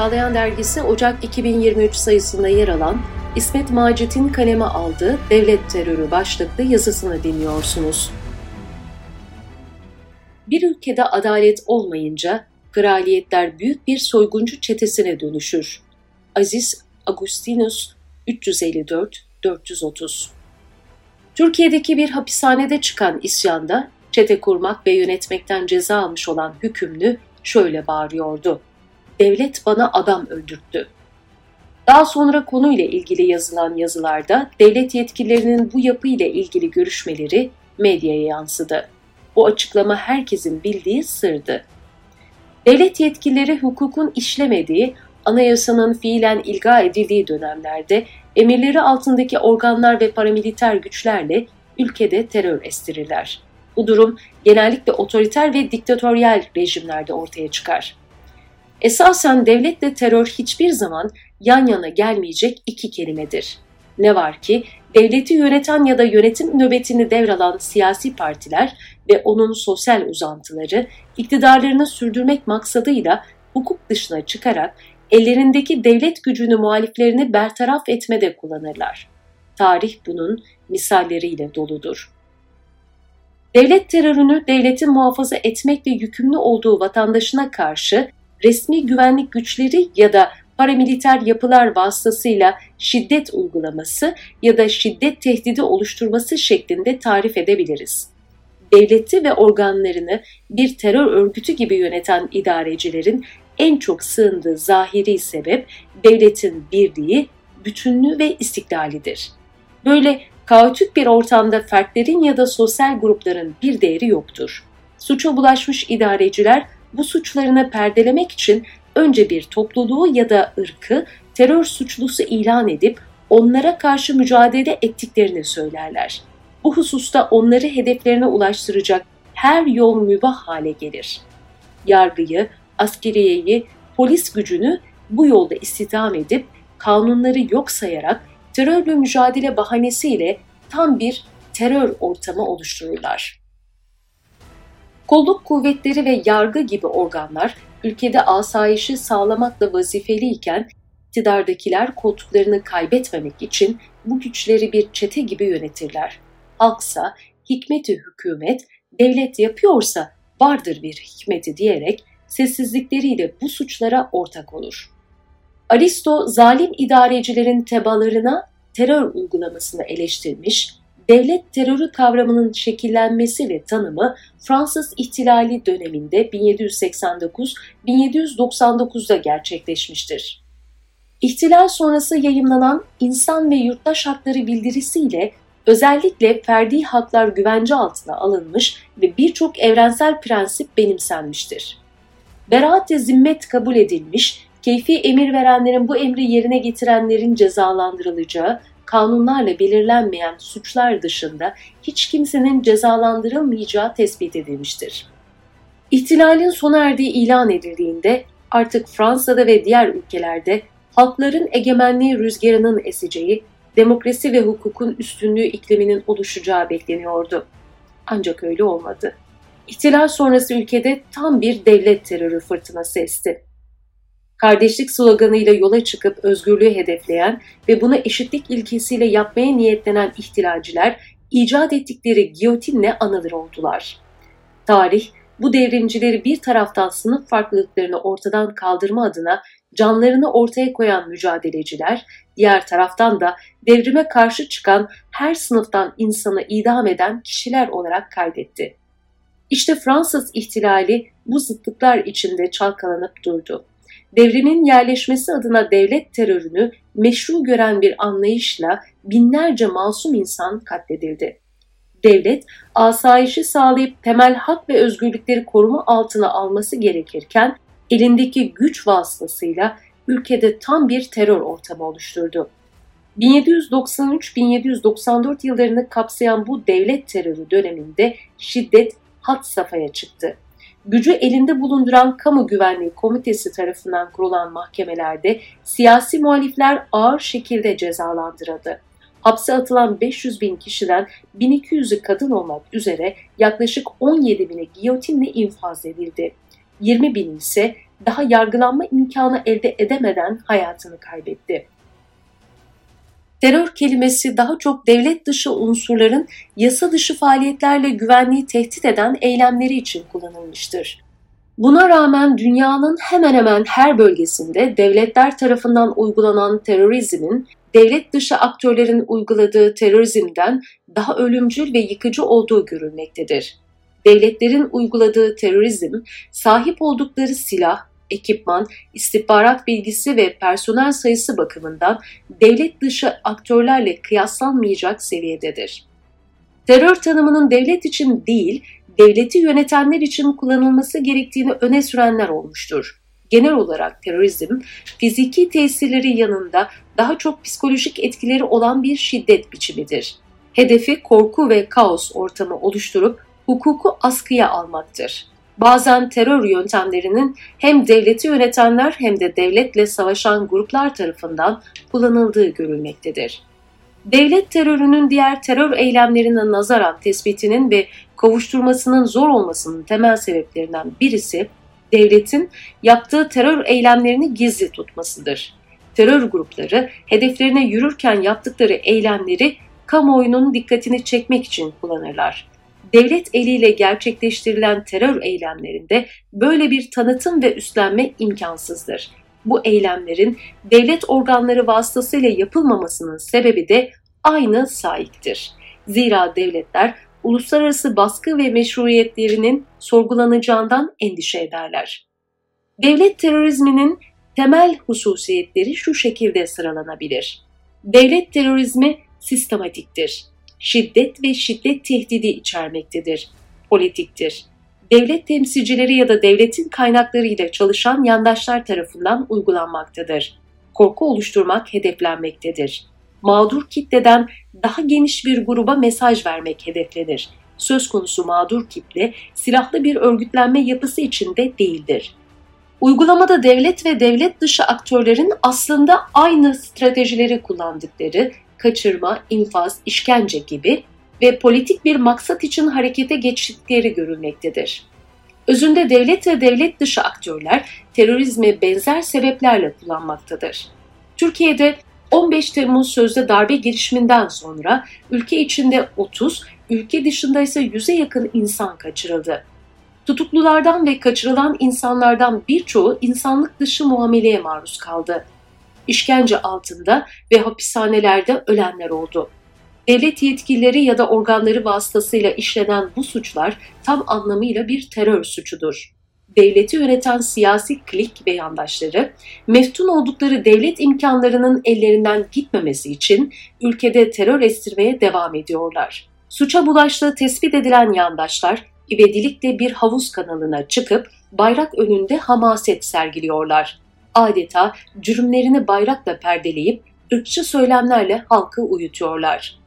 Çağlayan Dergisi Ocak 2023 sayısında yer alan İsmet Macit'in kaleme aldığı Devlet Terörü başlıklı yazısını dinliyorsunuz. Bir ülkede adalet olmayınca kraliyetler büyük bir soyguncu çetesine dönüşür. Aziz Agustinus 354-430 Türkiye'deki bir hapishanede çıkan isyanda çete kurmak ve yönetmekten ceza almış olan hükümlü şöyle bağırıyordu. Devlet bana adam öldürttü. Daha sonra konuyla ilgili yazılan yazılarda devlet yetkililerinin bu yapı ile ilgili görüşmeleri medyaya yansıdı. Bu açıklama herkesin bildiği sırdı. Devlet yetkilileri hukukun işlemediği, anayasanın fiilen ilga edildiği dönemlerde emirleri altındaki organlar ve paramiliter güçlerle ülkede terör estirirler. Bu durum genellikle otoriter ve diktatöryel rejimlerde ortaya çıkar. Esasen devletle terör hiçbir zaman yan yana gelmeyecek iki kelimedir. Ne var ki devleti yöneten ya da yönetim nöbetini devralan siyasi partiler ve onun sosyal uzantıları iktidarlarını sürdürmek maksadıyla hukuk dışına çıkarak ellerindeki devlet gücünü muhaliflerini bertaraf etmede kullanırlar. Tarih bunun misalleriyle doludur. Devlet terörünü devletin muhafaza etmekle yükümlü olduğu vatandaşına karşı resmi güvenlik güçleri ya da paramiliter yapılar vasıtasıyla şiddet uygulaması ya da şiddet tehdidi oluşturması şeklinde tarif edebiliriz. Devleti ve organlarını bir terör örgütü gibi yöneten idarecilerin en çok sığındığı zahiri sebep devletin birliği, bütünlüğü ve istiklalidir. Böyle kaotik bir ortamda fertlerin ya da sosyal grupların bir değeri yoktur. Suça bulaşmış idareciler bu suçlarını perdelemek için önce bir topluluğu ya da ırkı terör suçlusu ilan edip onlara karşı mücadele ettiklerini söylerler. Bu hususta onları hedeflerine ulaştıracak her yol mübah hale gelir. Yargıyı, askeriyeyi, polis gücünü bu yolda istihdam edip kanunları yok sayarak terörle mücadele bahanesiyle tam bir terör ortamı oluştururlar. Kolluk kuvvetleri ve yargı gibi organlar ülkede asayişi sağlamakla vazifeliyken iktidardakiler koltuklarını kaybetmemek için bu güçleri bir çete gibi yönetirler. Halksa hikmeti hükümet, devlet yapıyorsa vardır bir hikmeti diyerek sessizlikleriyle bu suçlara ortak olur. Aristo zalim idarecilerin tebalarına terör uygulamasını eleştirmiş, devlet terörü kavramının şekillenmesi ve tanımı Fransız ihtilali döneminde 1789-1799'da gerçekleşmiştir. İhtilal sonrası yayımlanan İnsan ve Yurttaş Hakları bildirisiyle özellikle ferdi haklar güvence altına alınmış ve birçok evrensel prensip benimsenmiştir. Beraat-i zimmet kabul edilmiş, keyfi emir verenlerin bu emri yerine getirenlerin cezalandırılacağı, kanunlarla belirlenmeyen suçlar dışında hiç kimsenin cezalandırılmayacağı tespit edilmiştir. İhtilalin sona erdiği ilan edildiğinde artık Fransa'da ve diğer ülkelerde halkların egemenliği rüzgarının eseceği, demokrasi ve hukukun üstünlüğü ikliminin oluşacağı bekleniyordu. Ancak öyle olmadı. İhtilal sonrası ülkede tam bir devlet terörü fırtınası esti. Kardeşlik sloganıyla yola çıkıp özgürlüğü hedefleyen ve bunu eşitlik ilkesiyle yapmaya niyetlenen ihtilalciler icat ettikleri giyotinle anılır oldular. Tarih, bu devrimcileri bir taraftan sınıf farklılıklarını ortadan kaldırma adına canlarını ortaya koyan mücadeleciler, diğer taraftan da devrime karşı çıkan her sınıftan insanı idam eden kişiler olarak kaydetti. İşte Fransız ihtilali bu zıtlıklar içinde çalkalanıp durdu. Devrimin yerleşmesi adına devlet terörünü meşru gören bir anlayışla binlerce masum insan katledildi. Devlet, asayişi sağlayıp temel hak ve özgürlükleri koruma altına alması gerekirken elindeki güç vasıtasıyla ülkede tam bir terör ortamı oluşturdu. 1793-1794 yıllarını kapsayan bu devlet terörü döneminde şiddet hat safhaya çıktı. Gücü elinde bulunduran Kamu Güvenliği Komitesi tarafından kurulan mahkemelerde siyasi muhalifler ağır şekilde cezalandırıldı. Hapse atılan 500 bin kişiden 1200'ü kadın olmak üzere yaklaşık 17 bini giyotinle infaz edildi. 20 bin ise daha yargılanma imkanı elde edemeden hayatını kaybetti. Terör kelimesi daha çok devlet dışı unsurların yasa dışı faaliyetlerle güvenliği tehdit eden eylemleri için kullanılmıştır. Buna rağmen dünyanın hemen hemen her bölgesinde devletler tarafından uygulanan terörizmin devlet dışı aktörlerin uyguladığı terörizmden daha ölümcül ve yıkıcı olduğu görülmektedir. Devletlerin uyguladığı terörizm, sahip oldukları silah, ekipman, istihbarat bilgisi ve personel sayısı bakımından devlet dışı aktörlerle kıyaslanmayacak seviyededir. Terör tanımının devlet için değil, devleti yönetenler için kullanılması gerektiğini öne sürenler olmuştur. Genel olarak terörizm, fiziki tesirleri yanında daha çok psikolojik etkileri olan bir şiddet biçimidir. Hedefi korku ve kaos ortamı oluşturup hukuku askıya almaktır. Bazen terör yöntemlerinin hem devleti yönetenler hem de devletle savaşan gruplar tarafından kullanıldığı görülmektedir. Devlet terörünün diğer terör eylemlerine nazaran tespitinin ve kovuşturmasının zor olmasının temel sebeplerinden birisi devletin yaptığı terör eylemlerini gizli tutmasıdır. Terör grupları hedeflerine yürürken yaptıkları eylemleri kamuoyunun dikkatini çekmek için kullanırlar. Devlet eliyle gerçekleştirilen terör eylemlerinde böyle bir tanıtım ve üstlenme imkansızdır. Bu eylemlerin devlet organları vasıtasıyla yapılmamasının sebebi de aynı sahiptir. Zira devletler uluslararası baskı ve meşruiyetlerinin sorgulanacağından endişe ederler. Devlet terörizminin temel hususiyetleri şu şekilde sıralanabilir. Devlet terörizmi sistematiktir. Şiddet ve şiddet tehdidi içermektedir. Politiktir. Devlet temsilcileri ya da devletin kaynaklarıyla çalışan yandaşlar tarafından uygulanmaktadır. Korku oluşturmak hedeflenmektedir mağdur kitleden daha geniş bir gruba mesaj vermek hedeflenir. Söz konusu mağdur kitle silahlı bir örgütlenme yapısı içinde değildir. Uygulamada devlet ve devlet dışı aktörlerin aslında aynı stratejileri kullandıkları kaçırma, infaz, işkence gibi ve politik bir maksat için harekete geçtikleri görülmektedir. Özünde devlet ve devlet dışı aktörler terörizmi benzer sebeplerle kullanmaktadır. Türkiye'de 15 Temmuz sözde darbe girişiminden sonra ülke içinde 30, ülke dışında ise 100'e yakın insan kaçırıldı. Tutuklulardan ve kaçırılan insanlardan birçoğu insanlık dışı muameleye maruz kaldı. İşkence altında ve hapishanelerde ölenler oldu. Devlet yetkilileri ya da organları vasıtasıyla işlenen bu suçlar tam anlamıyla bir terör suçudur devleti yöneten siyasi klik ve yandaşları meftun oldukları devlet imkanlarının ellerinden gitmemesi için ülkede terör estirmeye devam ediyorlar. Suça bulaştığı tespit edilen yandaşlar ivedilikle bir havuz kanalına çıkıp bayrak önünde hamaset sergiliyorlar. Adeta cürümlerini bayrakla perdeleyip ırkçı söylemlerle halkı uyutuyorlar.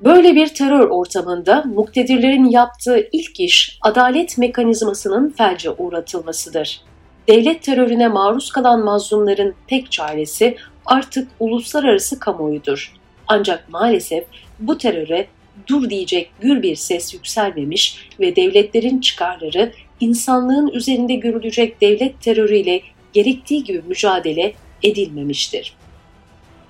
Böyle bir terör ortamında muktedirlerin yaptığı ilk iş adalet mekanizmasının felce uğratılmasıdır. Devlet terörüne maruz kalan mazlumların tek çaresi artık uluslararası kamuoyudur. Ancak maalesef bu teröre dur diyecek gür bir ses yükselmemiş ve devletlerin çıkarları insanlığın üzerinde görülecek devlet terörüyle gerektiği gibi mücadele edilmemiştir.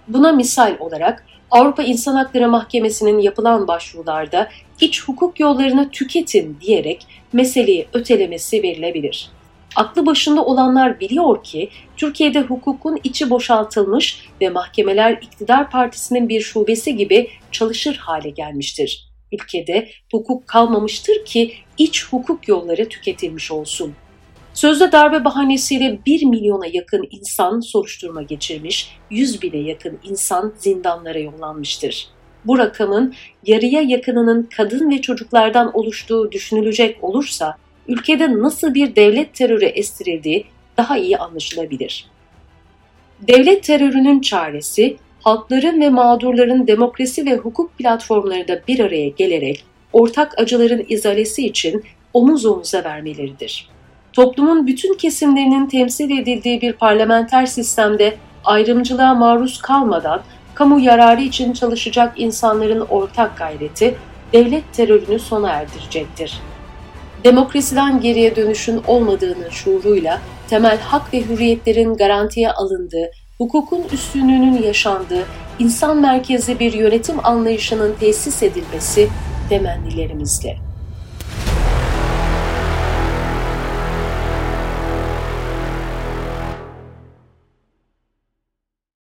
Buna misal olarak Avrupa İnsan Hakları Mahkemesi'nin yapılan başvurularda iç hukuk yollarını tüketin diyerek meseleyi ötelemesi verilebilir. Aklı başında olanlar biliyor ki Türkiye'de hukukun içi boşaltılmış ve mahkemeler iktidar partisinin bir şubesi gibi çalışır hale gelmiştir. Ülkede hukuk kalmamıştır ki iç hukuk yolları tüketilmiş olsun. Sözde darbe bahanesiyle 1 milyona yakın insan soruşturma geçirmiş, 100 bine yakın insan zindanlara yollanmıştır. Bu rakamın yarıya yakınının kadın ve çocuklardan oluştuğu düşünülecek olursa ülkede nasıl bir devlet terörü estirildiği daha iyi anlaşılabilir. Devlet terörünün çaresi halkların ve mağdurların demokrasi ve hukuk platformlarında bir araya gelerek ortak acıların izalesi için omuz omuza vermeleridir toplumun bütün kesimlerinin temsil edildiği bir parlamenter sistemde ayrımcılığa maruz kalmadan kamu yararı için çalışacak insanların ortak gayreti devlet terörünü sona erdirecektir. demokrasiden geriye dönüşün olmadığını şuuruyla temel hak ve hürriyetlerin garantiye alındığı, hukukun üstünlüğünün yaşandığı, insan merkezli bir yönetim anlayışının tesis edilmesi temennilerimizle.